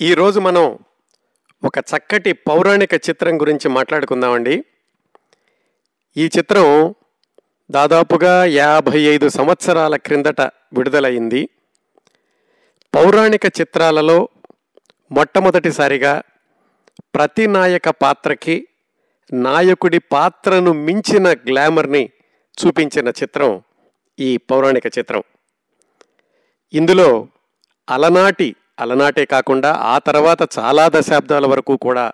ఈరోజు మనం ఒక చక్కటి పౌరాణిక చిత్రం గురించి మాట్లాడుకుందామండి. ఈ చిత్రం దాదాపుగా యాభై ఐదు సంవత్సరాల క్రిందట విడుదలైంది. పౌరాణిక చిత్రాలలో మొట్టమొదటిసారిగా ప్రతి నాయక పాత్రకి నాయకుడి పాత్రను మించిన గ్లామర్ని చూపించిన చిత్రం ఈ పౌరాణిక చిత్రం. ఇందులో అలనాటి అలనాటే కాకుండా ఆ తర్వాత చాలా దశాబ్దాల వరకు కూడా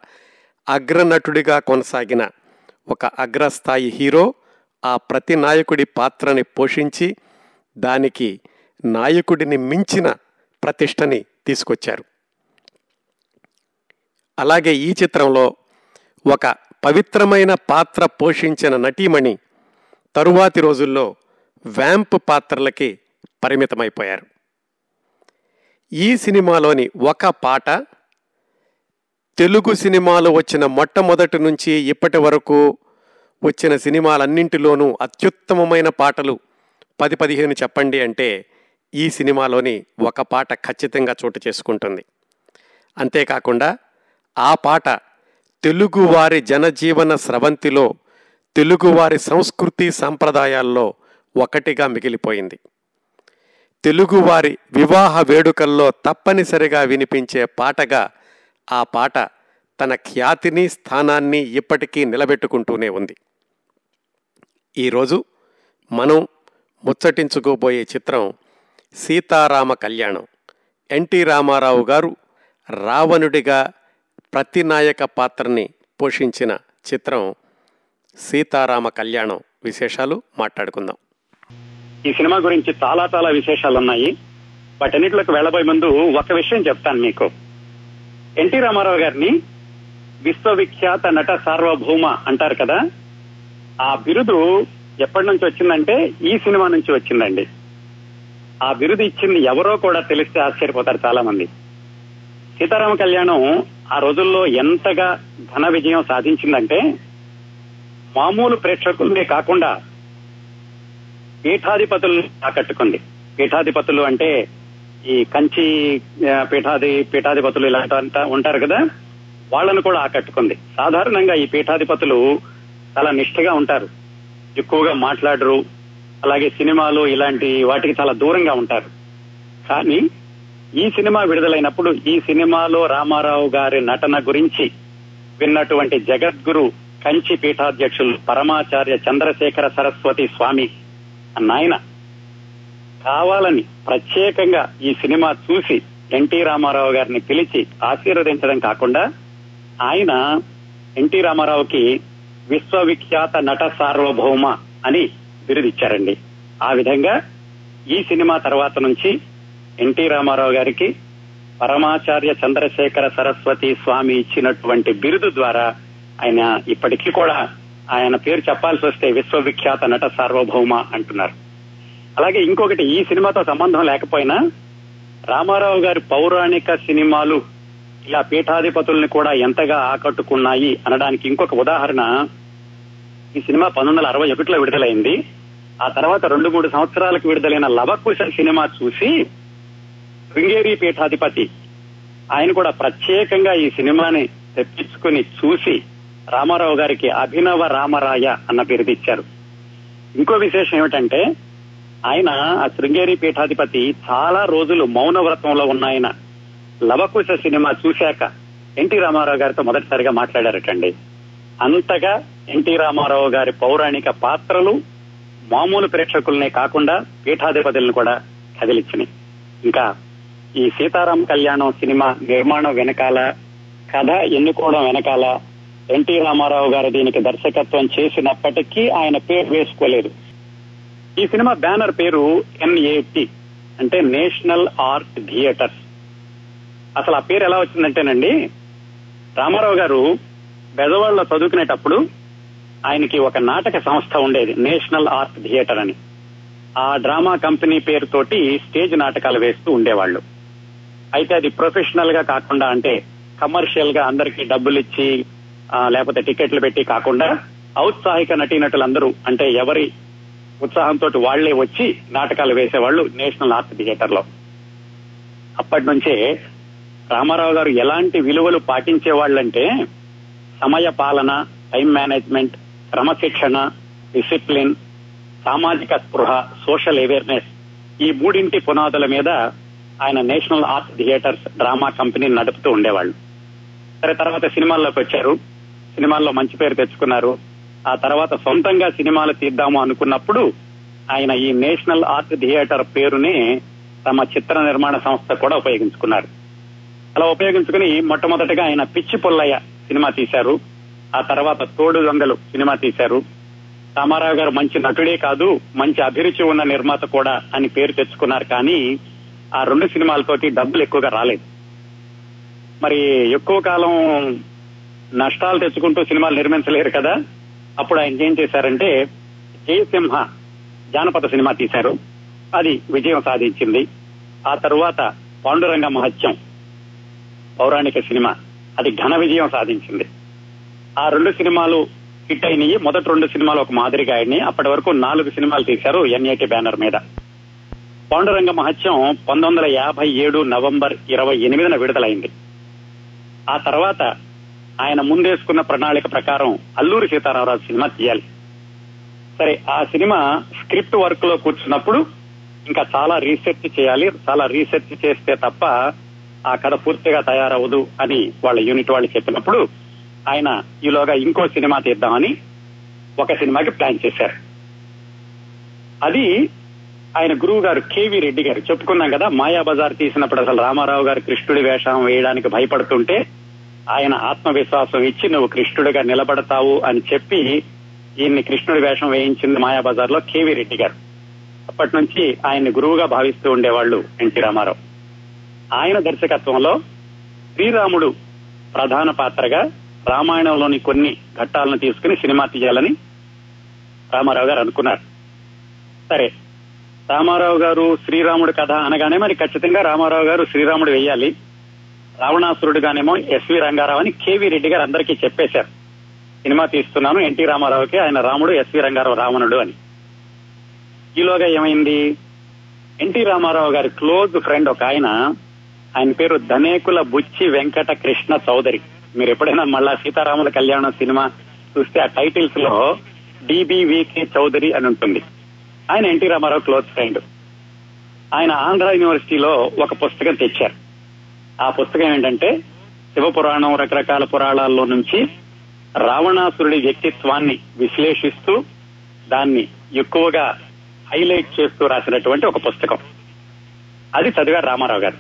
అగ్రనటుడిగా కొనసాగిన ఒక అగ్రస్థాయి హీరో ఆ ప్రతి నాయకుడి పాత్రని పోషించి దానికి నాయకుడిని మించిన ప్రతిష్టని తీసుకొచ్చారు. అలాగే ఈ చిత్రంలో ఒక పవిత్రమైన పాత్ర పోషించిన నటీమణి తరువాతి రోజుల్లో వ్యాంప్ పాత్రలకి పరిమితమైపోయారు. ఈ సినిమాలోని ఒక పాట తెలుగు సినిమాలో వచ్చిన మొట్టమొదటి నుంచి ఇప్పటి వరకు వచ్చిన సినిమాలన్నింటిలోనూ అత్యుత్తమమైన పాటలు పది పదిహేను చెప్పండి అంటే ఈ సినిమాలోని ఒక పాట ఖచ్చితంగా చోటు చేసుకుంటుంది. అంతేకాకుండా ఆ పాట తెలుగువారి జనజీవన స్రవంతిలో తెలుగువారి సంస్కృతి సంప్రదాయాల్లో ఒకటిగా మిగిలిపోయింది. తెలుగువారి వివాహ వేడుకల్లో తప్పనిసరిగా వినిపించే పాటగా ఆ పాట తన ఖ్యాతిని స్థానాన్ని ఇప్పటికీ నిలబెట్టుకుంటూనే ఉంది. ఈరోజు మనం ముచ్చటించుకోబోయే చిత్రం సీతారామ కళ్యాణం. ఎన్టీ రామారావు గారు రావణుడిగా ప్రతినాయక పాత్రని పోషించిన చిత్రం సీతారామ కళ్యాణం. విశేషాలు మాట్లాడుకుందాం. ఈ సినిమా గురించి చాలా చాలా విశేషాలు ఉన్నాయి వాటన్నిటిలోకి వెళ్ళబోయే ముందు ఒక విషయం చెప్తాను మీకు. ఎన్టీ రామారావు గారిని విశ్వవిఖ్యాత నట సార్వభౌమ అంటారు కదా ఆ బిరుదు ఎప్పటి నుంచి వచ్చిందంటే ఈ సినిమా నుంచి వచ్చిందండి. ఆ బిరుదు ఇచ్చింది ఎవరో కూడా తెలిస్తే ఆశ్చర్యపోతారు చాలా మంది సీతారామ కళ్యాణం ఆ రోజుల్లో ఎంతగా ఘన విజయం సాధించిందంటే మామూలు ప్రేక్షకులనే కాకుండా పీఠాధిపతులను ఆకట్టుకుంది పీఠాధిపతులు అంటే ఈ కంచి పీఠాధి పీఠాధిపతులు ఇలాంటి ఉంటారు కదా? వాళ్ళను కూడా ఆకట్టుకుంది సాధారణంగా ఈ పీఠాధిపతులు చాలా నిష్ఠగా ఉంటారు. ఎక్కువగా మాట్లాడరు. అలాగే సినిమాలు ఇలాంటి వాటికి చాలా దూరంగా ఉంటారు. కానీ ఈ సినిమా విడుదలైనప్పుడు ఈ సినిమాలో రామారావు గారి నటన గురించి విన్నటువంటి జగద్గురు కంచి పీఠాధ్యక్షులు పరమాచార్య చంద్రశేఖర సరస్వతి స్వామి నాయన కావాలని ప్రత్యేకంగా ఈ సినిమా చూసి ఎన్టీ రామారావు గారిని పిలిచి ఆశీర్వదించడం కాకుండా ఆయన ఎన్టీ రామారావుకి విశ్వవిఖ్యాత నట సార్వభౌమ అని బిరుదిచ్చారండి. ఆ విధంగా ఈ సినిమా తర్వాత నుంచి ఎన్టీ రామారావు గారికి పరమాచార్య చంద్రశేఖర సరస్వతి స్వామి ఇచ్చినటువంటి బిరుదు ద్వారా ఆయన ఇప్పటికీ కూడా ఆయన పేరు చెప్పాల్సి వస్తే విశ్వవిఖ్యాత నట సార్వభౌమ అంటున్నారు. అలాగే ఇంకొకటి ఈ సినిమాతో సంబంధం లేకపోయినా రామారావు గారి పౌరాణిక సినిమాలు ఇలా పీఠాధిపతుల్ని కూడా ఎంతగా ఆకట్టుకున్నాయి అనడానికి ఇంకొక ఉదాహరణ ఈ సినిమా పంతొమ్మిది వందల అరవై ఒకటిలో విడుదలైంది. ఆ తర్వాత రెండు మూడు సంవత్సరాలకు విడుదలైన లవకుశ సినిమా చూసి శృంగేరి పీఠాధిపతి ఆయన కూడా ప్రత్యేకంగా ఈ సినిమాని తెప్పించుకుని చూసి రామారావు గారికి అభినవ రామరాయ అన్న బిరుదిచ్చారు ఇంకో విశేషం ఏమిటంటే ఆయన ఆ శృంగేరి పీఠాధిపతి చాలా రోజులు మౌన వ్రతంలో ఉన్న ఆయన. లవకుశ సినిమా చూశాక ఎన్టీ రామారావు గారితో మొదటిసారిగా మాట్లాడారటండి. అంతగా ఎన్టీ రామారావు గారి పౌరాణిక పాత్రలు మామూలు ప్రేక్షకులనే కాకుండా పీఠాధిపతులను కూడా కదిలిచ్చినాయి. ఇంకా ఈ సీతారాం కళ్యాణం సినిమా నిర్మాణం వెనకాల కథ ఎన్నుకోవడం వెనకాల ఎన్టీ రామారావు గారు దీనికి దర్శకత్వం చేసినప్పటికీ ఆయన పేరు వేసుకోలేదు. ఈ సినిమా బ్యానర్ పేరు ఎన్ఏటి అంటే నేషనల్ ఆర్ట్ థియేటర్స్ అసలు ఆ పేరు ఎలా వచ్చిందంటేనండి రామారావు గారు బెదవాళ్ళ చదువుకునేటప్పుడు ఆయనకి ఒక నాటక సంస్థ ఉండేది నేషనల్ ఆర్ట్ థియేటర్ అని. ఆ డ్రామా కంపెనీ పేరుతోటి స్టేజ్ నాటకాలు వేస్తూ ఉండేవాళ్ళు. అయితే అది ప్రొఫెషనల్గా కాకుండా అంటే కమర్షియల్గా అందరికీ డబ్బులు ఇచ్చి లేకపోతే టికెట్లు పెట్టి కాకుండా ఔత్సాహిక నటీనటులందరూ అంటే ఎవరి ఉత్సాహంతో వాళ్ళే వచ్చి నాటకాలు వేసేవాళ్ళు నేషనల్ ఆర్ట్ థియేటర్లో అప్పటి నుంచే రామారావు గారు ఎలాంటి విలువలు పాటించే వాళ్ళంటే సమయ పాలన టైం మేనేజ్మెంట్ క్రమశిక్షణ డిసిప్లిన్ సామాజిక స్పృహ సోషల్ అవేర్నెస్ ఈ మూడింటి పునాదుల మీద ఆయన నేషనల్ ఆర్ట్ థియేటర్స్ డ్రామా కంపెనీని నడుపుతూ ఉండేవాళ్ళు. సరే తర్వాత సినిమాల్లోకి వచ్చారు. సినిమాల్లో మంచి పేరు తెచ్చుకున్నారు. ఆ తర్వాత సొంతంగా సినిమాలు తీద్దాము అనుకున్నప్పుడు ఆయన ఈ నేషనల్ ఆర్ట్ థియేటర్ పేరుని తమ చిత్ర నిర్మాణ సంస్థ కూడా ఉపయోగించుకున్నారు. అలా ఉపయోగించుకుని మొట్టమొదటిగా ఆయన పిచ్చి పుల్లయ్య సినిమా తీశారు. ఆ తర్వాత తోడు దొంగలు సినిమా తీశారు. రామారావు గారు మంచి నటుడే కాదు మంచి అభిరుచి ఉన్న నిర్మాత కూడా అని పేరు తెచ్చుకున్నారు. కానీ ఆ రెండు సినిమాలతోటి డబ్బులు ఎక్కువగా రాలేదు. మరి ఎక్కువ కాలం నష్టాలు తెచ్చుకుంటూ సినిమాలు నిర్మించలేరు కదా? అప్పుడు ఆయన ఏం చేశారంటే జయసింహ జానపద సినిమా తీశారు. అది విజయం సాధించింది. ఆ తరువాత పాండురంగ మహత్యం పౌరాణిక సినిమా అది ఘన విజయం సాధించింది. ఆ రెండు సినిమాలు హిట్ అయినాయి. మొదటి రెండు సినిమాలు ఒక మాదిరిగా అయినాయి. అప్పటి వరకు నాలుగు సినిమాలు తీశారు ఎన్ఐటి బ్యానర్ మీద. పాండురంగ మహత్యం పంతొమ్మిది వందల యాభై ఏడు నవంబర్ ఇరవై ఎనిమిదిన విడుదలైంది. ఆ తర్వాత ఆయన ముందేసుకున్న ప్రణాళిక ప్రకారం అల్లూరి సీతారామరాజు సినిమా తీయాలి. సరే ఆ సినిమా స్క్రిప్ట్ వర్క్లో కూర్చున్నప్పుడు ఇంకా చాలా రీసెర్చ్ చేయాలి. చాలా రీసెర్చ్ చేస్తే తప్ప ఆ కథ పూర్తిగా తయారవదు అని వాళ్ళ యూనిట్ వాళ్ళు చెప్పినప్పుడు ఆయన ఈలోగా ఇంకో సినిమా తీద్దామని ఒక సినిమాకి ప్లాన్ చేశారు. అది ఆయన గురువు గారు కేవి రెడ్డి గారు. చెప్పుకున్నాం కదా మాయాబజార్ తీసినప్పుడు అసలు రామారావు గారు కృష్ణుడి వేషం వేయడానికి భయపడుతుంటే ఆయన ఆత్మవిశ్వాసం ఇచ్చి నువ్వు కృష్ణుడిగా నిలబడతావు అని చెప్పి ఈయన్ని కృష్ణుడి వేషం వేయించింది మాయాబజార్లో కేవి రెడ్డి గారు. అప్పటి నుంచి ఆయన్ని గురువుగా భావిస్తూ ఉండేవాళ్ళు ఎన్టీ రామారావు. ఆయన దర్శకత్వంలో శ్రీరాముడు ప్రధాన పాత్రగా రామాయణంలోని కొన్ని ఘట్టాలను తీసుకుని సినిమా తీయాలని రామారావు గారు అనుకున్నారు. సరే రామారావు గారు శ్రీరాముడు కథ అనగానే మరి ఖచ్చితంగా రామారావు గారు శ్రీరాముడు వేయాలి. రావణాసురుడుగానేమో ఎస్వి రంగారావు అని కేవీ రెడ్డి గారు అందరికీ చెప్పేశారు. సినిమా తీస్తున్నాను ఎన్టీ రామారావుకి ఆయన రాముడు ఎస్వి రంగారావు రావణుడు అని. ఈలోగా ఏమైంది? ఎన్టీ రామారావు గారి క్లోజ్ ఫ్రెండ్ ఒక ఆయన ఆయన పేరు ధనేకుల బుచ్చి వెంకట కృష్ణ చౌదరి. మీరు ఎప్పుడైనా మళ్ళా సీతారాముల కళ్యాణం సినిమా చూస్తే ఆ టైటిల్స్లో డిబివికే చౌదరి అని ఉంటుంది. ఆయన ఎన్టీ రామారావు క్లోజ్ ఫ్రెండ్. ఆయన ఆంధ్ర యూనివర్సిటీలో ఒక పుస్తకం తెచ్చారు. ఆ పుస్తకం ఏంటంటే శివపురాణం రకరకాల పురాణాల్లో నుంచి రావణాసురుడి వ్యక్తిత్వాన్ని విశ్లేషిస్తూ దాన్ని ఎక్కువగా హైలైట్ చేస్తూ రాసినటువంటి ఒక పుస్తకం. అది చదివారు రామారావు గారు.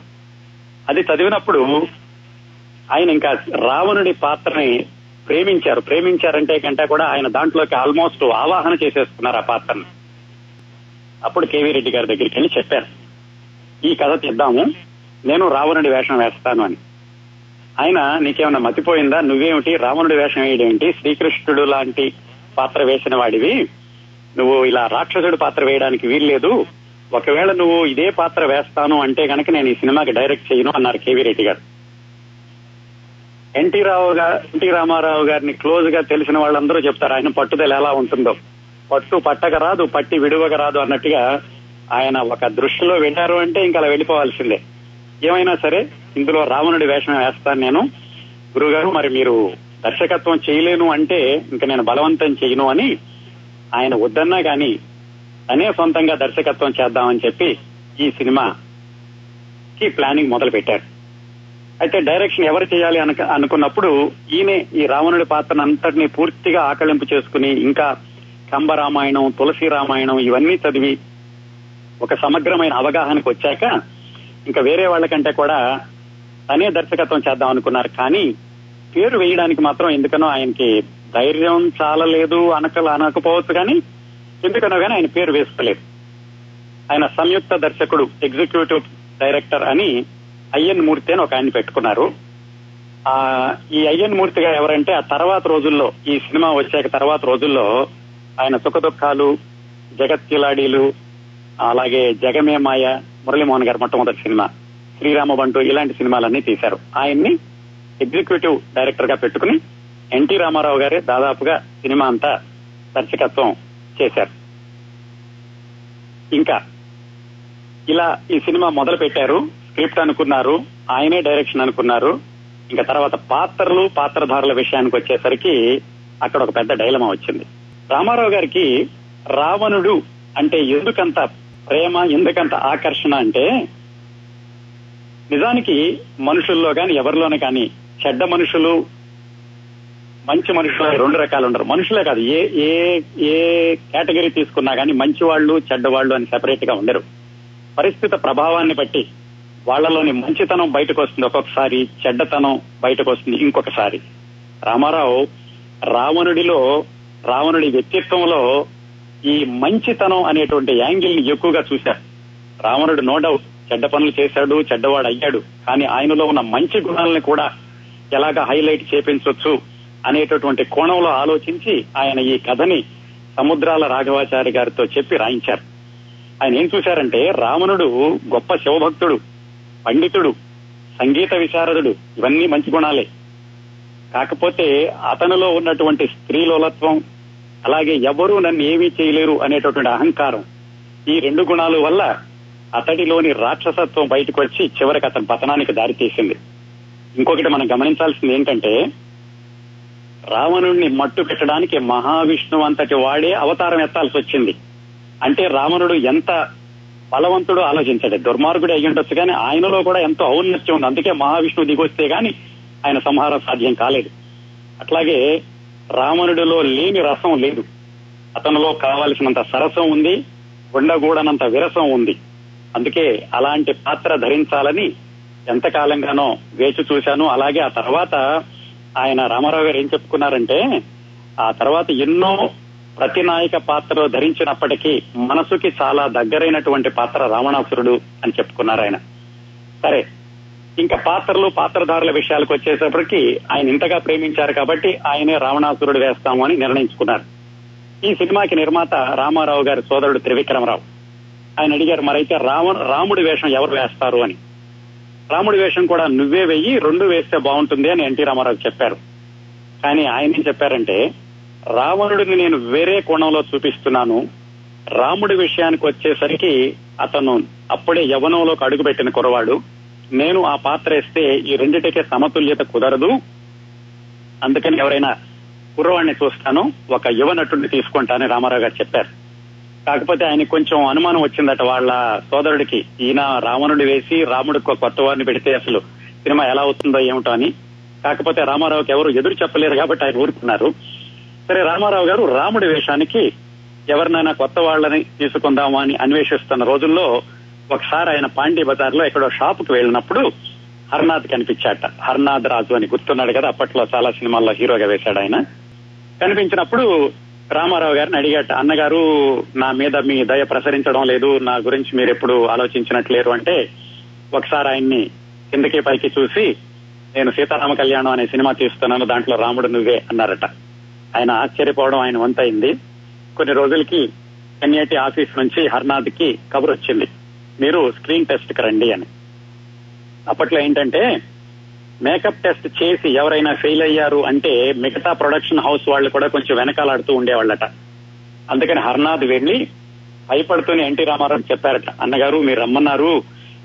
అది చదివినప్పుడు ఆయన ఇంకా రావణుడి పాత్రని ప్రేమించారు. ప్రేమించారంటే కంటే కూడా ఆయన దాంట్లోకి ఆల్మోస్ట్ ఆవాహన చేసేస్తున్నారు ఆ పాత్రను. అప్పుడు కేవీ రెడ్డి గారి దగ్గరికి వెళ్ళి చెప్పారు. ఈ కథ తెద్దాము. నేను రావణుడి వేషం వేస్తాను అని. ఆయన నీకేమైనా మతిపోయిందా? నువ్వేమిటి? రావణుడి వేషం వేయడేమిటి? శ్రీకృష్ణుడు లాంటి పాత్ర వేసిన వాడివి? నువ్వు ఇలా రాక్షసుడి పాత్ర వేయడానికి వీల్లేదు. ఒకవేళ నువ్వు ఇదే పాత్ర వేస్తాను అంటే గనక నేను ఈ సినిమాకి డైరెక్ట్ చేయను అన్నారు కేవీ రెడ్డి గారు. ఎన్టీ రావు గారు ఎన్టీ రామారావు గారిని క్లోజ్గా తెలిసిన వాళ్ళందరూ చెప్తారు ఆయన పట్టుదల ఎలా ఉంటుందో. పట్టు పట్టక రాదు పట్టి విడువక రాదు అన్నట్టుగా ఆయన ఒక దృష్టిలో వెళ్ళారు అంటే ఇంకా అలా వెళ్ళిపోవాల్సిందే. ఏమైనా సరే ఇందులో రావణుడి వేషం వేస్తాను నేను. గురుగారు మరి మీరు దర్శకత్వం చేయలేను అంటే ఇంకా నేను బలవంతం చేయను అని ఆయన వద్దన్నా గాని తనే సొంతంగా దర్శకత్వం చేద్దామని చెప్పి ఈ సినిమా కి ప్లానింగ్ మొదలు పెట్టారు అయితే డైరెక్షన్ ఎవరు చేయాలి అనుక అనుకున్నప్పుడు ఈయనే ఈ రావణుడి పాత్రను అంతటినీ పూర్తిగా ఆకలింపు చేసుకుని ఇంకా కంబ రామాయణం తులసి రామాయణం ఇవన్నీ చదివి ఒక సమగ్రమైన అవగాహనకు వచ్చాక ఇంకా వేరే వాళ్ళకంటే కూడా తనే దర్శకత్వం చేద్దాం అనుకున్నారు. కానీ పేరు వేయడానికి మాత్రం ఎందుకనో ఆయనకి ధైర్యం చాలలేదు అనకలు అనకపోవచ్చు కానీ ఎందుకనో కానీ ఆయన పేరు వేసుకోలేదు. ఆయన సంయుక్త దర్శకుడు ఎగ్జిక్యూటివ్ డైరెక్టర్ అని అయ్యన్ మూర్తి అని ఒక ఆయన పెట్టుకున్నారు. ఆ ఈ అయ్యన్ మూర్తిగా ఎవరంటే ఆ తర్వాత రోజుల్లో ఈ సినిమా వచ్చాక తర్వాత రోజుల్లో ఆయన సుఖ దుఃఖాలు జగత్కిలాడీలు అలాగే జగమే మాయ మురళీమోహన్ గారు మొట్టమొదటి సినిమా. శ్రీరామ బంటు ఇలాంటి సినిమాలన్నీ తీశారు. ఆయన్ని ఎగ్జిక్యూటివ్ డైరెక్టర్గా పెట్టుకుని ఎన్టీ రామారావు గారే దాదాపుగా సినిమా అంతా దర్శకత్వం చేశారు. ఇంకా ఇలా ఈ సినిమా మొదలు పెట్టారు స్క్రిప్ట్ అనుకున్నారు. ఆయనే డైరెక్షన్ అనుకున్నారు. ఇంకా తర్వాత పాత్రలు పాత్రధారుల విషయానికి వచ్చేసరికి అక్కడ ఒక పెద్ద డైలమా వచ్చింది. రామారావు గారికి రావణుడు అంటే ఎందుకంత ప్రేమ ఎందుకంత ఆకర్షణ అంటే నిజానికి మనుషుల్లో కానీ ఎవరిలోనే కానీ చెడ్డ మనుషులు మంచి మనుషులు రెండు రకాలు ఉండరు. మనుషులే కాదు ఏ ఏ ఏ కేటగిరీ తీసుకున్నా కానీ మంచి వాళ్ళు చెడ్డవాళ్ళు అని సెపరేట్గా ఉండరు. పరిస్థితి ప్రభావాన్ని బట్టి వాళ్ళలోని మంచితనం బయటకు వస్తుంది ఒక్కొక్కసారి చెడ్డతనం బయటకు వస్తుంది ఇంకొకసారి. రామారావు రావణుడిలో రావణుడి వ్యక్తిత్వంలో ఈ మంచితనం అనేటువంటి యాంగిల్ని ఎక్కువగా చూశారు. రావణుడు నో డౌట్ చెడ్డ పనులు చేశాడు చెడ్డవాడు అయ్యాడు. కానీ ఆయనలో ఉన్న మంచి గుణాలని కూడా ఎలాగా హైలైట్ చేపించవచ్చు అనేటటువంటి కోణంలో ఆలోచించి ఆయన ఈ కథని సముద్రాల రాఘవాచారి గారితో చెప్పి రాయించారు. ఆయన ఏం చూశారంటే రావణుడు గొప్ప శివభక్తుడు పండితుడు సంగీత విశారదుడు. ఇవన్నీ మంచి గుణాలే. కాకపోతే అతనిలో ఉన్నటువంటి స్త్రీలోలత్వం అలాగే ఎవరూ నన్ను ఏమీ చేయలేరు అనేటటువంటి అహంకారం ఈ రెండు గుణాలు వల్ల అతడిలోని రాక్షసత్వం బయటకు వచ్చి చివరికి అతని పతనానికి దారితీసింది ఇంకొకటి మనం గమనించాల్సింది ఏంటంటే రావణుడిని మట్టు పెట్టడానికి మహావిష్ణువు అంతటి వాడే అవతారం ఎత్తాల్సి వచ్చింది. అంటే రావణుడు ఎంత బలవంతుడు ఆలోచించాడు. దుర్మార్గుడు అయి ఉండొచ్చు కానీ ఆయనలో కూడా ఎంతో ఔన్నత్యం ఉంది. అందుకే మహావిష్ణువు దిగొస్తే గాని ఆయన సంహారం సాధ్యం కాలేదు. అట్లాగే రావణుడిలో లేని రసం లేదు. అతనిలో కావలసినంత సరసం ఉంది ఉండగూడనంత విరసం ఉంది. అందుకే అలాంటి పాత్ర ధరించాలని ఎంతకాలంగానో వేచి చూశాను. అలాగే ఆ తర్వాత ఆయన రామారావు గారు ఏం చెప్పుకున్నారంటే ఆ తర్వాత ఎన్నో ప్రతినాయక పాత్రలు ధరించినప్పటికీ మనసుకి చాలా దగ్గరైనటువంటి పాత్ర రావణాసురుడు అని చెప్పుకున్నారు ఆయన సరే ఇంకా పాత్రలు పాత్రధారుల విషయాలకు వచ్చేటప్పటికి ఆయన ఇంతగా ప్రేమించారు కాబట్టి ఆయనే రావణాసురుడు వేస్తాము అని నిర్ణయించుకున్నారు. ఈ సినిమాకి నిర్మాత రామారావు గారి సోదరుడు త్రివిక్రమరావు. ఆయన అడిగారు మరైతే రావణ రాముడి వేషం ఎవరు వేస్తారు అని? రాముడి వేషం కూడా నువ్వే వెయ్యి రెండు వేస్తే బాగుంటుంది అని ఎన్టీ రామారావు చెప్పారు. కానీ ఆయన ఏం చెప్పారంటే రావణుడిని నేను వేరే కోణంలో చూపిస్తున్నాను. రాముడి విషయానికి వచ్చేసరికి అతను అప్పుడే యవనంలోకి అడుగుపెట్టిన కురవాడు నేను ఆ పాత్ర వేస్తే ఈ రెండిటికే సమతుల్యత కుదరదు. అందుకని ఎవరైనా కుర్రవాడిని చూస్తాను ఒక యువ నటుడిని తీసుకుంటానని రామారావు గారు చెప్పారు. కాకపోతే ఆయన కొంచెం అనుమానం వచ్చిందట వాళ్ళ సోదరుడికి. ఈయన రావణుడు వేసి రాముడికి ఒక కొత్త వారిని పెడితే అసలు సినిమా ఎలా అవుతుందో ఏమిటో అని. కాకపోతే రామారావుకి ఎవరు ఎదురు చెప్పలేరు కాబట్టి ఆయన ఊరుకున్నారు. సరే రామారావు గారు రాముడి వేషానికి ఎవరినైనా కొత్త వాళ్ళని తీసుకుందామా అని అన్వేషిస్తున్న రోజుల్లో ఒకసారి ఆయన పాండే బజార్లో ఎక్కడో షాప్కి వెళ్ళినప్పుడు హర్నాథ్ కనిపించాట. హర్నాథ్ రాజు అని గుర్తున్నాడు కదా అప్పట్లో చాలా సినిమాల్లో హీరోగా వేశాడు ఆయన. కనిపించినప్పుడు రామారావు గారిని అడిగాట అన్నగారు నా మీద మీ దయ ప్రసరించడం లేదు నా గురించి మీరు ఎప్పుడు ఆలోచించినట్లేరు అంటే ఒకసారి ఆయన్ని కిందకి పైకి చూసి నేను సీతారామ కళ్యాణం అనే సినిమా తీస్తున్నాను దాంట్లో రాముడు నువ్వే అన్నారట. ఆయన ఆశ్చర్యపోవడం ఆయన వంతైంది కొన్ని రోజులకి ఎన్ఐటి ఆఫీస్ నుంచి హర్నాథ్కి కబురు వచ్చింది మీరు స్క్రీన్ టెస్ట్కి రండి అని. అప్పట్లో ఏంటంటే మేకప్ టెస్ట్ చేసి ఎవరైనా ఫెయిల్ అయ్యారు అంటే మిగతా ప్రొడక్షన్ హౌస్ వాళ్ళు కూడా కొంచెం వెనకాలాడుతూ ఉండేవాళ్ళట. అందుకని హర్నాథ్ వెళ్ళి భయపడుతూనే ఎన్టీ రామారావు చెప్పారట అన్నగారు మీరు రమ్మన్నారు.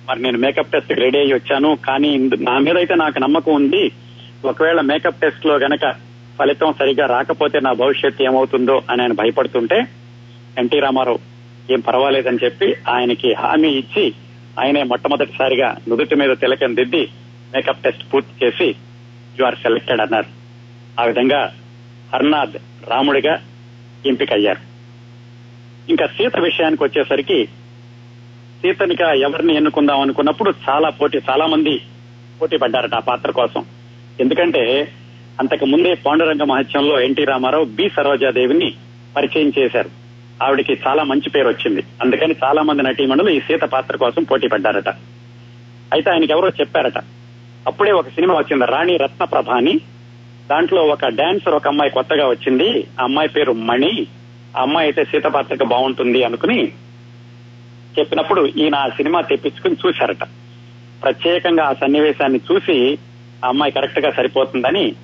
మరి నేను మేకప్ టెస్ట్ రెడీ అయ్యి వచ్చాను. కానీ నా మీద అయితే నాకు నమ్మకం ఉంది. ఒకవేళ మేకప్ టెస్ట్లో గనక ఫలితం సరిగా రాకపోతే నా భవిష్యత్తు ఏమవుతుందో అని ఆయన భయపడుతుంటే ఎన్టీ రామారావు ఏం పర్వాలేదని చెప్పి ఆయనకి హామీ ఇచ్చి ఆయనే మొట్టమొదటిసారిగా నుదుటి మీద తిలకం దిద్ది మేకప్ టెస్ట్ పూర్తి చేసి యు ఆర్ సెలెక్టెడ్ అన్నారు. ఆ విధంగా హర్నాథ్ రాముడిగా ఎంపికయ్యారు. ఇంకా సీత విషయానికి వచ్చేసరికి సీతనిగా ఎవరిని ఎన్నుకుందాం అనుకున్నప్పుడు చాలా పోటీ చాలా మంది పోటీ పడ్డారట ఆ పాత్ర కోసం. ఎందుకంటే అంతకు ముందే పాండురంగ మహత్యంలో ఎన్టీ రామారావు బి. సరోజాదేవిని పరిచయం చేశారు. ఆవిడికి చాలా మంచి పేరు వచ్చింది. అందుకని చాలా మంది నటీమణులు ఈ సీత పాత్ర కోసం పోటీ పడ్డారట. అయితే ఆయనకి ఎవరో చెప్పారట. అప్పుడే ఒక సినిమా వచ్చింది రాణి రత్నప్రభ అని దాంట్లో ఒక డాన్సర్ ఒక అమ్మాయి కొత్తగా వచ్చింది. ఆ అమ్మాయి పేరు మణి. ఆ అమ్మాయి అయితే సీత పాత్రకు బాగుంటుంది అనుకుని చెప్పినప్పుడు ఈయన ఆ సినిమా తెప్పించుకుని చూశారట. ప్రత్యేకంగా ఆ సన్నివేశాన్ని చూసి ఆ అమ్మాయి కరెక్ట్గా సరిపోతుందని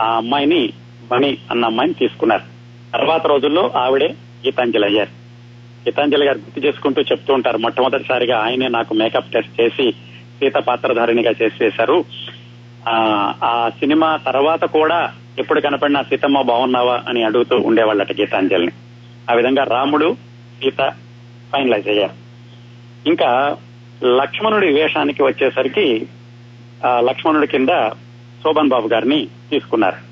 ఆ అమ్మాయిని మణి అన్న అమ్మాయిని తీసుకున్నారు. తర్వాత రోజుల్లో ఆవిడే గీతాంజలి అయ్యారు గీతాంజలి గారు గుర్తు చేసుకుంటూ చెప్తూ ఉంటారు. మొట్టమొదటిసారిగా ఆయనే నాకు మేకప్ టెస్ట్ చేసి సీత పాత్రధారిణిగా చేసేశారు ఆ ఆ సినిమా తర్వాత కూడా ఎప్పుడు కనపడినా సీతమ్మ బాగున్నావా అని అడుగుతూ ఉండేవాళ్ళట గీతాంజలిని. ఆ విధంగా రాముడు సీత ఫైనలైజ్ అయ్యారు. ఇంకా లక్ష్మణుడి వేషానికి వచ్చేసరికి లక్ష్మణుడి కింద శోభన్ బాబు గారిని తీసుకున్నారు.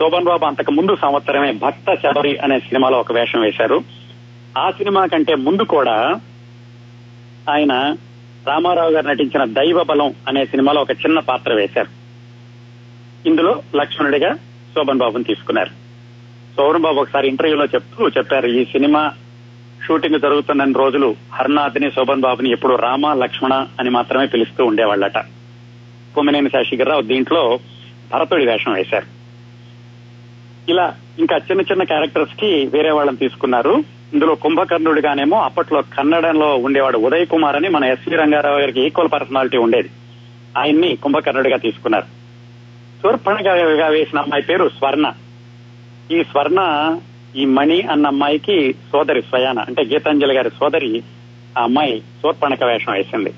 శోభన్ బాబు అంతకు ముందు సంవత్సరమే భక్త శబరి అనే సినిమాలో ఒక వేషం వేశారు. ఆ సినిమా కంటే ముందు కూడా ఆయన రామారావు గారు నటించిన దైవ బలం అనే సినిమాలో ఒక చిన్న పాత్ర వేశారు. ఇందులో లక్ష్మణుడిగా శోభన్ బాబుని తీసుకున్నారు. శోభన్ బాబు ఒకసారి ఇంటర్వ్యూలో చెప్తూ చెప్పారు ఈ సినిమా షూటింగ్ జరుగుతున్న రోజులు హర్నాథ్ని శోభన్ బాబుని ఎప్పుడు రామ లక్ష్మణ అని మాత్రమే పిలుస్తూ ఉండేవాళ్ళట. కొమ్మినేని శేషగిరిరావు దీంట్లో భరతుడి వేషం వేశారు. ఇలా ఇంకా చిన్న చిన్న క్యారెక్టర్స్కి వేరే వాళ్ళని తీసుకున్నారు. ఇందులో కుంభకర్ణుడిగానేమో అప్పట్లో కన్నడంలో ఉండేవాడు ఉదయ్ కుమార్ అని మన ఎస్వి రంగారావు గారికి ఈక్వల్ పర్సనాలిటీ ఉండేది. ఆయన్ని కుంభకర్ణుడిగా తీసుకున్నారు. శూర్పణగా వేసిన అమ్మాయి పేరు స్వర్ణ. ఈ స్వర్ణ ఈ మణి అన్న అమ్మాయికి సోదరి స్వయాన అంటే గీతాంజలి గారి సోదరి ఆ అమ్మాయి శూర్పణక వేషం వేసింది.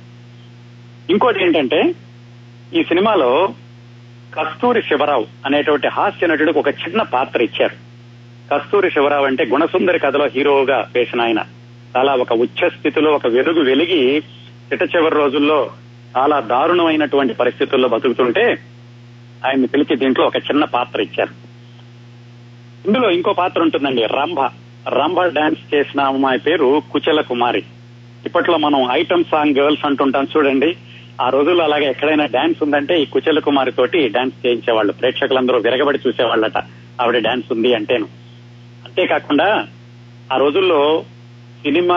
ఇంకోటి ఏంటంటే ఈ సినిమాలో కస్తూరి శివరావు అనేటువంటి హాస్య నటుడికి ఒక చిన్న పాత్ర ఇచ్చారు. కస్తూరి శివరావు అంటే గుణసుందరి కథలో హీరోగా వేసిన ఆయన. చాలా ఒక ఉచ్చ స్థితిలో ఒక వెలుగు వెలిగి చిట చివరి రోజుల్లో చాలా దారుణమైనటువంటి పరిస్థితుల్లో బతుకుతుంటే ఆయన్ని పిలిచి దీంట్లో ఒక చిన్న పాత్ర ఇచ్చారు. ఇందులో ఇంకో పాత్ర ఉంటుందండి రంభ. రంభ డాన్స్ చేసిన అమ్మాయి పేరు కుచల కుమారి. ఇప్పట్లో మనం ఐటమ్ సాంగ్ గర్ల్స్ అంటుంటాం చూడండి. ఆ రోజుల్లో అలాగే ఎక్కడైనా డాన్స్ ఉందంటే ఈ కుచల కుమారి తోటి డాన్స్ చేయించేవాళ్ళు. ప్రేక్షకులందరూ విరగబడి చూసేవాళ్ళట. ఆవిడ డాన్స్ ఉంది అంటేను. అంతేకాకుండా ఆ రోజుల్లో సినిమా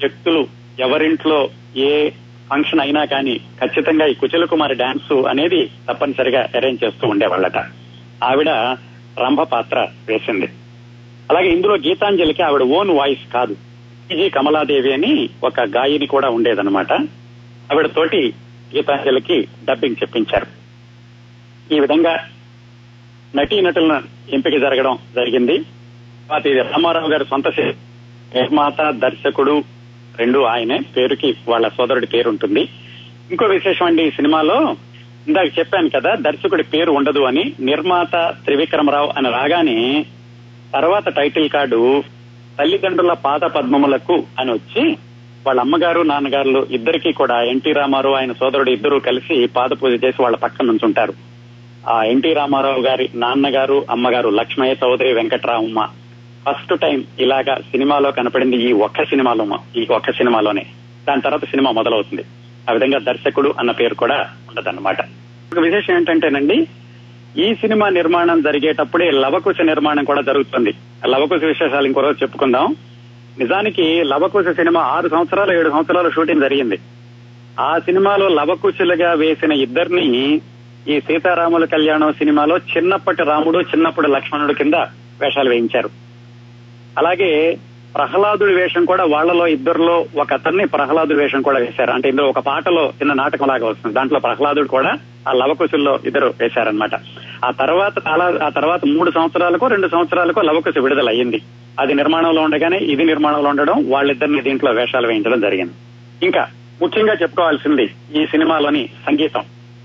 వ్యక్తులు ఎవరింట్లో ఏ ఫంక్షన్ అయినా కానీ ఖచ్చితంగా ఈ కుచల కుమారి డాన్స్ అనేది తప్పనిసరిగా అరేంజ్ చేస్తూ ఉండేవాళ్ళట. ఆవిడ రంభ పాత్ర వేసింది. అలాగే ఇందులో గీతాంజలికి ఆవిడ ఓన్ వాయిస్ కాదు. పిజి కమలాదేవి అని ఒక గాయని కూడా ఉండేదన్నమాట. ఆవిడ తోటి గీతాంజలికి డబ్బింగ్ చెప్పించారు. ఈ విధంగా నటీనటుల ఎంపిక జరగడం జరిగింది. తర్వాత ఇది రామారావు గారి సొంత నిర్మాత దర్శకుడు రెండు ఆయనే. పేరుకి వాళ్ళ సోదరుడి పేరు ఉంటుంది. ఇంకో విశేషం అండి ఈ సినిమాలో ఇందాక చెప్పాను కదా దర్శకుడి పేరు ఉండదు అని నిర్మాత త్రివిక్రమరావు అని రాగానే తర్వాత టైటిల్ కార్డు తల్లిదండ్రుల పాద పద్మములకు అని వచ్చి వాళ్ళ అమ్మగారు నాన్నగారులు ఇద్దరికి కూడా ఎన్టీ రామారావు ఆయన సోదరుడు ఇద్దరు కలిసి పాద పూజ చేసి వాళ్ళ పక్కన నుంచుంటారు. ఆ ఎన్టీ రామారావు గారి నాన్నగారు అమ్మగారు లక్ష్మయ్య చౌదరి వెంకట్రామమ్మ ఫస్ట్ టైం ఇలాగా సినిమాలో కనపడింది ఈ ఒక్క సినిమాలో ఈ ఒక్క సినిమాలోనే. దాని తర్వాత సినిమా మొదలవుతుంది. ఆ విధంగా దర్శకుడు అన్న పేరు కూడా ఉండదన్నమాట. ఒక విశేషం ఏంటంటేనండి ఈ సినిమా నిర్మాణం జరిగేటప్పుడే లవకుశ నిర్మాణం కూడా జరుగుతుంది. ఆ లవకుశ విశేషాలు ఇంకో రోజు చెప్పుకుందాం. నిజానికి లవకుశ సినిమా ఆరు సంవత్సరాలు ఏడు సంవత్సరాలు షూటింగ్ జరిగింది. ఆ సినిమాలో లవకుశులుగా వేసిన ఇద్దరిని ఈ సీతారాముల కళ్యాణం సినిమాలో చిన్నప్పటి రాముడు చిన్నప్పటి లక్ష్మణుడు కింద వేషాలు వేయించారు. అలాగే ప్రహ్లాదుడి వేషం కూడా వాళ్ళలో ఇద్దరిలో ఒక అతన్ని ప్రహ్లాదుడి వేషం కూడా వేశారు. అంటే ఇందులో ఒక పాటలో చిన్న నాటకం లాగా వస్తుంది. దాంట్లో ప్రహ్లాదుడు కూడా ఆ లవకుశుల్లో ఇద్దరు వేశారనమాట ఆ తర్వాత చాలా ఆ తర్వాత మూడు సంవత్సరాలకు రెండు సంవత్సరాలకు లవకుశ విడుదల అయ్యింది అది నిర్మాణంలో ఉండగానే ఇది నిర్మాణంలో ఉండడం వాళ్ళిద్దరిని దీంట్లో వేషాలు వేయించడం జరిగింది. ఇంకా ముఖ్యంగా చెప్పుకోవాల్సింది ఈ సినిమాలోని సంగీతం.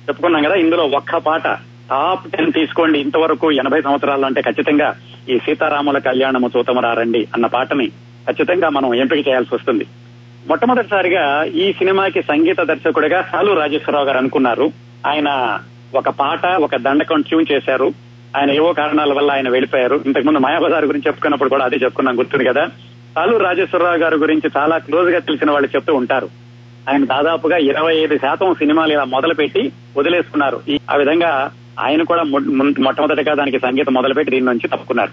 చెప్పుకున్నాం కదా ఇందులో ఒక్క పాట టాప్ టెన్ తీసుకోండి ఇంతవరకు ఎనభై సంవత్సరాలు అంటే ఖచ్చితంగా ఈ సీతారాముల కళ్యాణము చూతమరారండి అన్న పాటని ఖచ్చితంగా మనం ఎంపిక చేయాల్సి వస్తుంది. మొట్టమొదటిసారిగా ఈ సినిమాకి సంగీత దర్శకుడిగా సాలు రాజేశ్వరరావు గారు అనుకున్నారు. ఆయన ఒక పాట ఒక దండకం ట్యూన్ చేశారు. ఆయన ఏవో కారణాల వల్ల ఆయన వెళ్ళిపోయారు. ఇంతకుముందు మాయాబజార్ గురించి చెప్పుకున్నప్పుడు కూడా అదే చెప్పుకున్నాం గుర్తుంది కదా? సాలు రాజేశ్వరరావు గారి గురించి చాలా క్లోజ్గా తెలిసిన వాళ్ళు చెప్తూ ఉంటారు. ఆయన దాదాపుగా ఇరవై ఐదు శాతం సినిమాలు ఇలా మొదలుపెట్టి వదిలేసుకున్నారు. ఈ- ఆ విధంగా ఆయన కూడా మొట్టమొదటిగా దానికి సంగీతం మొదలుపెట్టి దీని నుంచి తప్పుకున్నారు.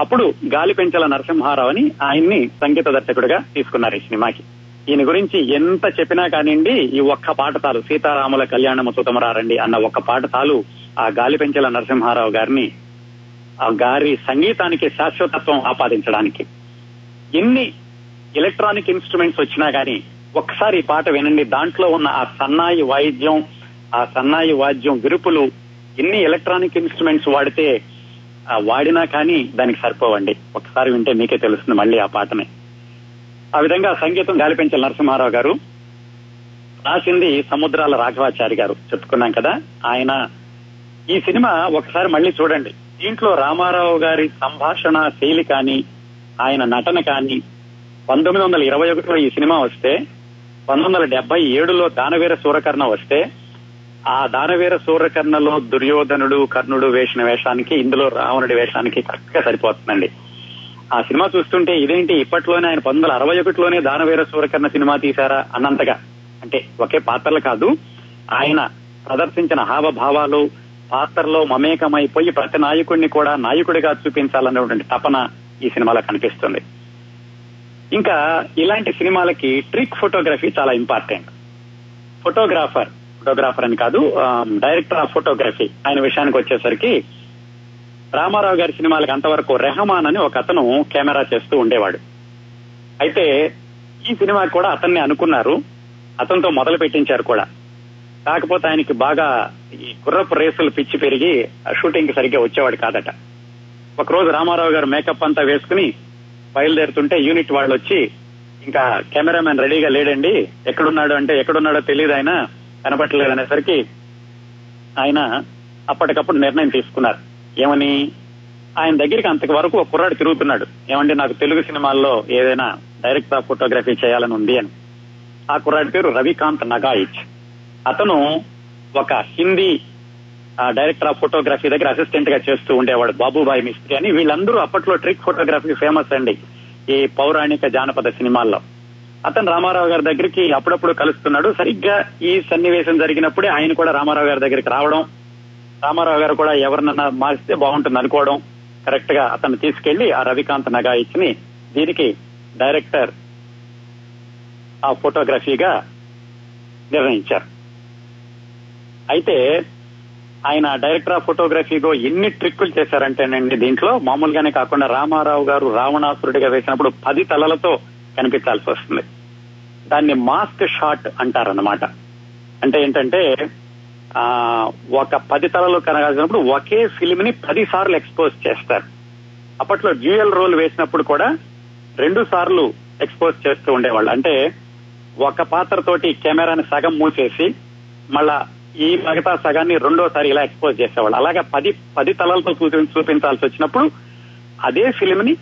అప్పుడు గాలి పెంచల నరసింహారావు అని ఆయన్ని సంగీత దర్శకుడిగా తీసుకున్నారు ఈ సినిమాకి. ఈయన గురించి ఎంత చెప్పినా కానివ్వండి ఈ ఒక్క పాట చాలు. సీతారాముల కళ్యాణము సుతమరారండి అన్న ఒక్క పాట చాలు ఆ గాలి పెంచల నరసింహారావు గారిని ఆ గారి సంగీతానికి శాశ్వతత్వం ఆపాదించడానికి. ఎన్ని ఎలక్ట్రానిక్ ఇన్స్ట్రుమెంట్స్ వచ్చినా కానీ ఒక్కసారి ఈ పాట వినండి. దాంట్లో ఉన్న ఆ సన్నాయి వాయిద్యం ఆ సన్నాయి వాద్యం విరుపులు ఎన్ని ఎలక్ట్రానిక్ ఇన్స్ట్రుమెంట్స్ వాడితే వాడినా కానీ దానికి సరిపోవండి. ఒకసారి వింటే మీకే తెలుస్తుంది మళ్ళీ ఆ పాటని. ఆ విధంగా సంగీతం గాలిపెంచల నరసింహారావు గారు రాసింది సముద్రాల రాఘవాచారి గారు చెప్పుకున్నాం కదా. ఆయన ఈ సినిమా ఒకసారి మళ్ళీ చూడండి. దీంట్లో రామారావు గారి సంభాషణ శైలి కానీ ఆయన నటన కానీ పంతొమ్మిది వందల ఇరవై ఒకటిలో ఈ సినిమా వస్తే పంతొమ్మిది వందల డెబ్బై ఏడులో దానవీర సూరకర్ణ వస్తే ఆ దానవీర సూరకర్ణలో దుర్యోధనుడు కర్ణుడు వేసిన వేషానికి ఇందులో రావణుడి వేషానికి కరెక్ట్గా సరిపోతుందండి. ఆ సినిమా చూస్తుంటే ఇదేంటి ఇప్పట్లోనే ఆయన పంతొమ్మిది వందల అరవై ఒకటిలోనే దానవీర సూరకర్ణ సినిమా తీశారా అన్నంతగా. అంటే ఒకే పాత్రలు కాదు ఆయన ప్రదర్శించిన హావభావాలు పాత్రలో మమేకమైపోయి ప్రతి నాయకుడిని కూడా నాయకుడిగా చూపించాలనేటువంటి తపన ఈ సినిమాలో కనిపిస్తుంది. ఇంకా ఇలాంటి సినిమాలకి ట్రిక్ ఫోటోగ్రఫీ చాలా ఇంపార్టెంట్. ఫోటోగ్రాఫర్ ఫోటోగ్రాఫర్ అని కాదు డైరెక్టర్ ఆఫ్ ఫోటోగ్రఫీ ఆయన విషయానికి వచ్చేసరికి రామారావు గారి సినిమాలకు అంతవరకు రెహమాన్ అని ఒక అతను కెమెరా చేస్తూ ఉండేవాడు. అయితే ఈ సినిమా కూడా అతన్ని అనుకున్నారు. అతనితో మొదలు పెట్టించారు కూడా. కాకపోతే ఆయనకి బాగా ఈ గుర్రపు రేసులు పిచ్చి పెరిగి షూటింగ్ సరిగ్గా వచ్చేవాడు కాదట. ఒకరోజు రామారావు గారు మేకప్ అంతా వేసుకుని బయలుదేరుతుంటే యూనిట్ వాళ్ళు వచ్చి ఇంకా కెమెరామెన్ రెడీగా లేడండి. ఎక్కడున్నాడు అంటే ఎక్కడున్నాడో తెలియదు ఆయన. కనపట్టలేదు అనేసరికి ఆయన అప్పటికప్పుడు నిర్ణయం తీసుకున్నారు. ఏమని ఆయన దగ్గరికి అంతవరకు ఒక కుర్రాడు తిరుగుతున్నాడు. ఏమంటే నాకు తెలుగు సినిమాల్లో ఏదైనా డైరెక్ట్ ఆఫ్ ఫోటోగ్రఫీ చేయాలని ఉంది అని. ఆ కుర్రాడి పేరు రవికాంత్ నగాయిచ్. అతను ఒక హిందీ డైరెక్టర్ ఆఫ్ ఫోటోగ్రఫీ దగ్గర అసిస్టెంట్గా చేస్తూ ఉండేవాడు బాబుబాయి మిస్త్రి అని. వీళ్ళందరూ అప్పట్లో ట్రిక్ ఫోటోగ్రఫీ ఫేమస్ అండి ఈ పౌరాణిక జానపద సినిమాల్లో. అతను రామారావు గారి దగ్గరికి అప్పుడప్పుడు కలుస్తున్నాడు. సరిగ్గా ఈ సన్నివేశం జరిగినప్పుడే ఆయన కూడా రామారావు గారి దగ్గరికి రావడం రామారావు గారు కూడా ఎవరినన్నా మారిస్తే బాగుంటుంది అనుకోవడం కరెక్ట్గా అతను తీసుకెళ్ళి ఆ రవికాంత్ నగాయిచ్ని దీనికి డైరెక్టర్ ఆ ఫోటోగ్రఫీగా నిర్ణయించారు. అయితే ఆయన డైరెక్టర్ ఆఫ్ ఫోటోగ్రఫీగో ఎన్ని ట్రిక్కులు చేశారంటేనండి దీంట్లో మామూలుగానే కాకుండా రామారావు గారు రావణాసురుడిగా వేసినప్పుడు పది తలలతో కనిపించాల్సి వస్తుంది. దాన్ని మాస్క్ షాట్ అంటారన్నమాట. అంటే ఏంటంటే ఒక పది తలలు కనగాల్సినప్పుడు ఒకే ఫిలిం ని పది సార్లు ఎక్స్పోజ్ చేస్తారు. అప్పట్లో డ్యూయల్ రోల్ వేసినప్పుడు కూడా రెండు సార్లు ఎక్స్పోజ్ చేస్తూ ఉండేవాళ్ళు. అంటే ఒక పాత్రతోటి కెమెరాని సగం మూసేసి మళ్ళా ఈ మిగతా సగాన్ని రెండోసారి ఇలా ఎక్స్పోజ్ చేసేవాళ్ళు. అలాగా పది పది తలలతో చూపించాల్సి వచ్చినప్పుడు అదే ఫిలిం ని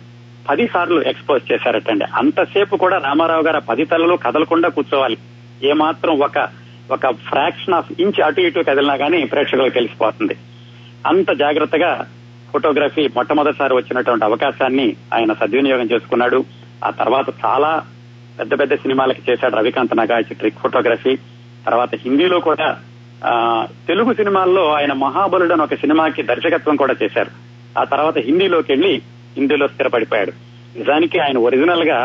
పది సార్లు ఎక్స్పోజ్ చేశారటండి. అంతసేపు కూడా రామారావు గారు పది తలలు కదలకుండా కూర్చోవాలి. ఏమాత్రం ఒక ఒక ఫ్రాక్షన్ ఆఫ్ ఇంచ్ అటు ఇటు కదిలినా కానీ ప్రేక్షకులకు తెలిసిపోతుంది అంత జాగ్రత్తగా ఫోటోగ్రఫీ మొట్టమొదటిసారి వచ్చినటువంటి అవకాశాన్ని ఆయన సద్వినియోగం చేసుకున్నాడు. ఆ తర్వాత చాలా పెద్ద పెద్ద సినిమాలకి చేశాడు రవికాంత్ నగాచి ట్రిక్ ఫోటోగ్రఫీ తర్వాత హిందీలో కూడా తెలుగు సినిమాల్లో ఆయన మహాబలుడు అని ఒక సినిమాకి దర్శకత్వం కూడా చేశారు. ఆ తర్వాత హిందీలోకి వెళ్ళి హిందీలో స్థిరపడిపోయాడు. నిజానికి ఆయన ఒరిజినల్గా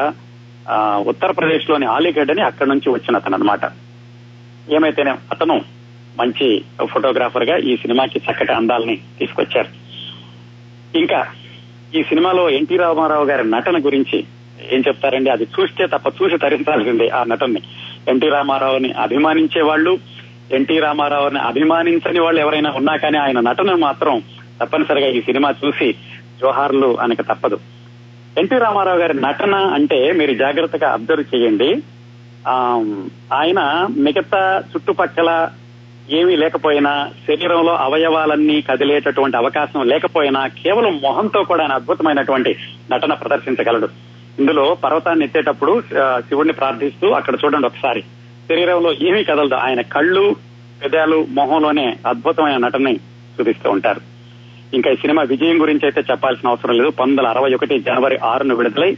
ఆ, ఉత్తరప్రదేశ్లోని అలీగఢ్ అని అక్కడి నుంచి వచ్చిన అతను అనమాట ఏమైతేనే అతను మంచి ఫోటోగ్రాఫర్గా ఈ సినిమాకి చక్కటి అందాలని తీసుకొచ్చారు. ఇంకా ఈ సినిమాలో ఎన్టీ రామారావు గారి నటన గురించి ఏం చెప్తారండి? అది చూస్తే తప్ప చూసి తరించాల్సిందే ఆ నటనని. ఎన్టీ రామారావుని అభిమానించే వాళ్ళు ఎన్టీ రామారావుని అభిమానించని వాళ్ళు ఎవరైనా ఉన్నా కానీ ఆయన నటన మాత్రం తప్పనిసరిగా ఈ సినిమా చూసి జోహార్లు అనక తప్పదు. ఎన్టీ రామారావు గారి నటన అంటే మీరు జాగ్రత్తగా అబ్జర్వ్ చేయండి. ఆయన మిగతా చుట్టుపక్కల ఏమీ లేకపోయినా శరీరంలో అవయవాలన్నీ కదిలేటటువంటి అవకాశం లేకపోయినా కేవలం మొహంతో కూడా ఆయన అద్భుతమైనటువంటి నటన ప్రదర్శించగలడు. ఇందులో పర్వతాన్ని ఎత్తేటప్పుడు శివుణ్ణి ప్రార్థిస్తూ అక్కడ చూడండి ఒకసారి. శరీరంలో ఏమీ కదలదు. ఆయన కళ్ళు పెదాలు మొహంలోనే అద్భుతమైన నటనని చూపిస్తూ ఉంటారు. ఇంకా ఈ సినిమా విజయం గురించి అయితే చెప్పాల్సిన అవసరం లేదు. పంతొమ్మిది వందల అరవై ఒకటి జనవరి ఆరును విడుదలై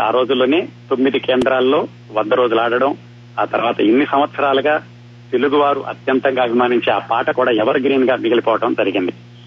ఆ రోజుల్లోనే తొమ్మిది కేంద్రాల్లో వంద రోజులు ఆడడం ఆ తర్వాత ఇన్ని సంవత్సరాలుగా తెలుగువారు అత్యంతంగా అభిమానించే ఆ పాట కూడా ఎవర్ గ్రీన్గా మిగిలిపోవడం జరిగింది.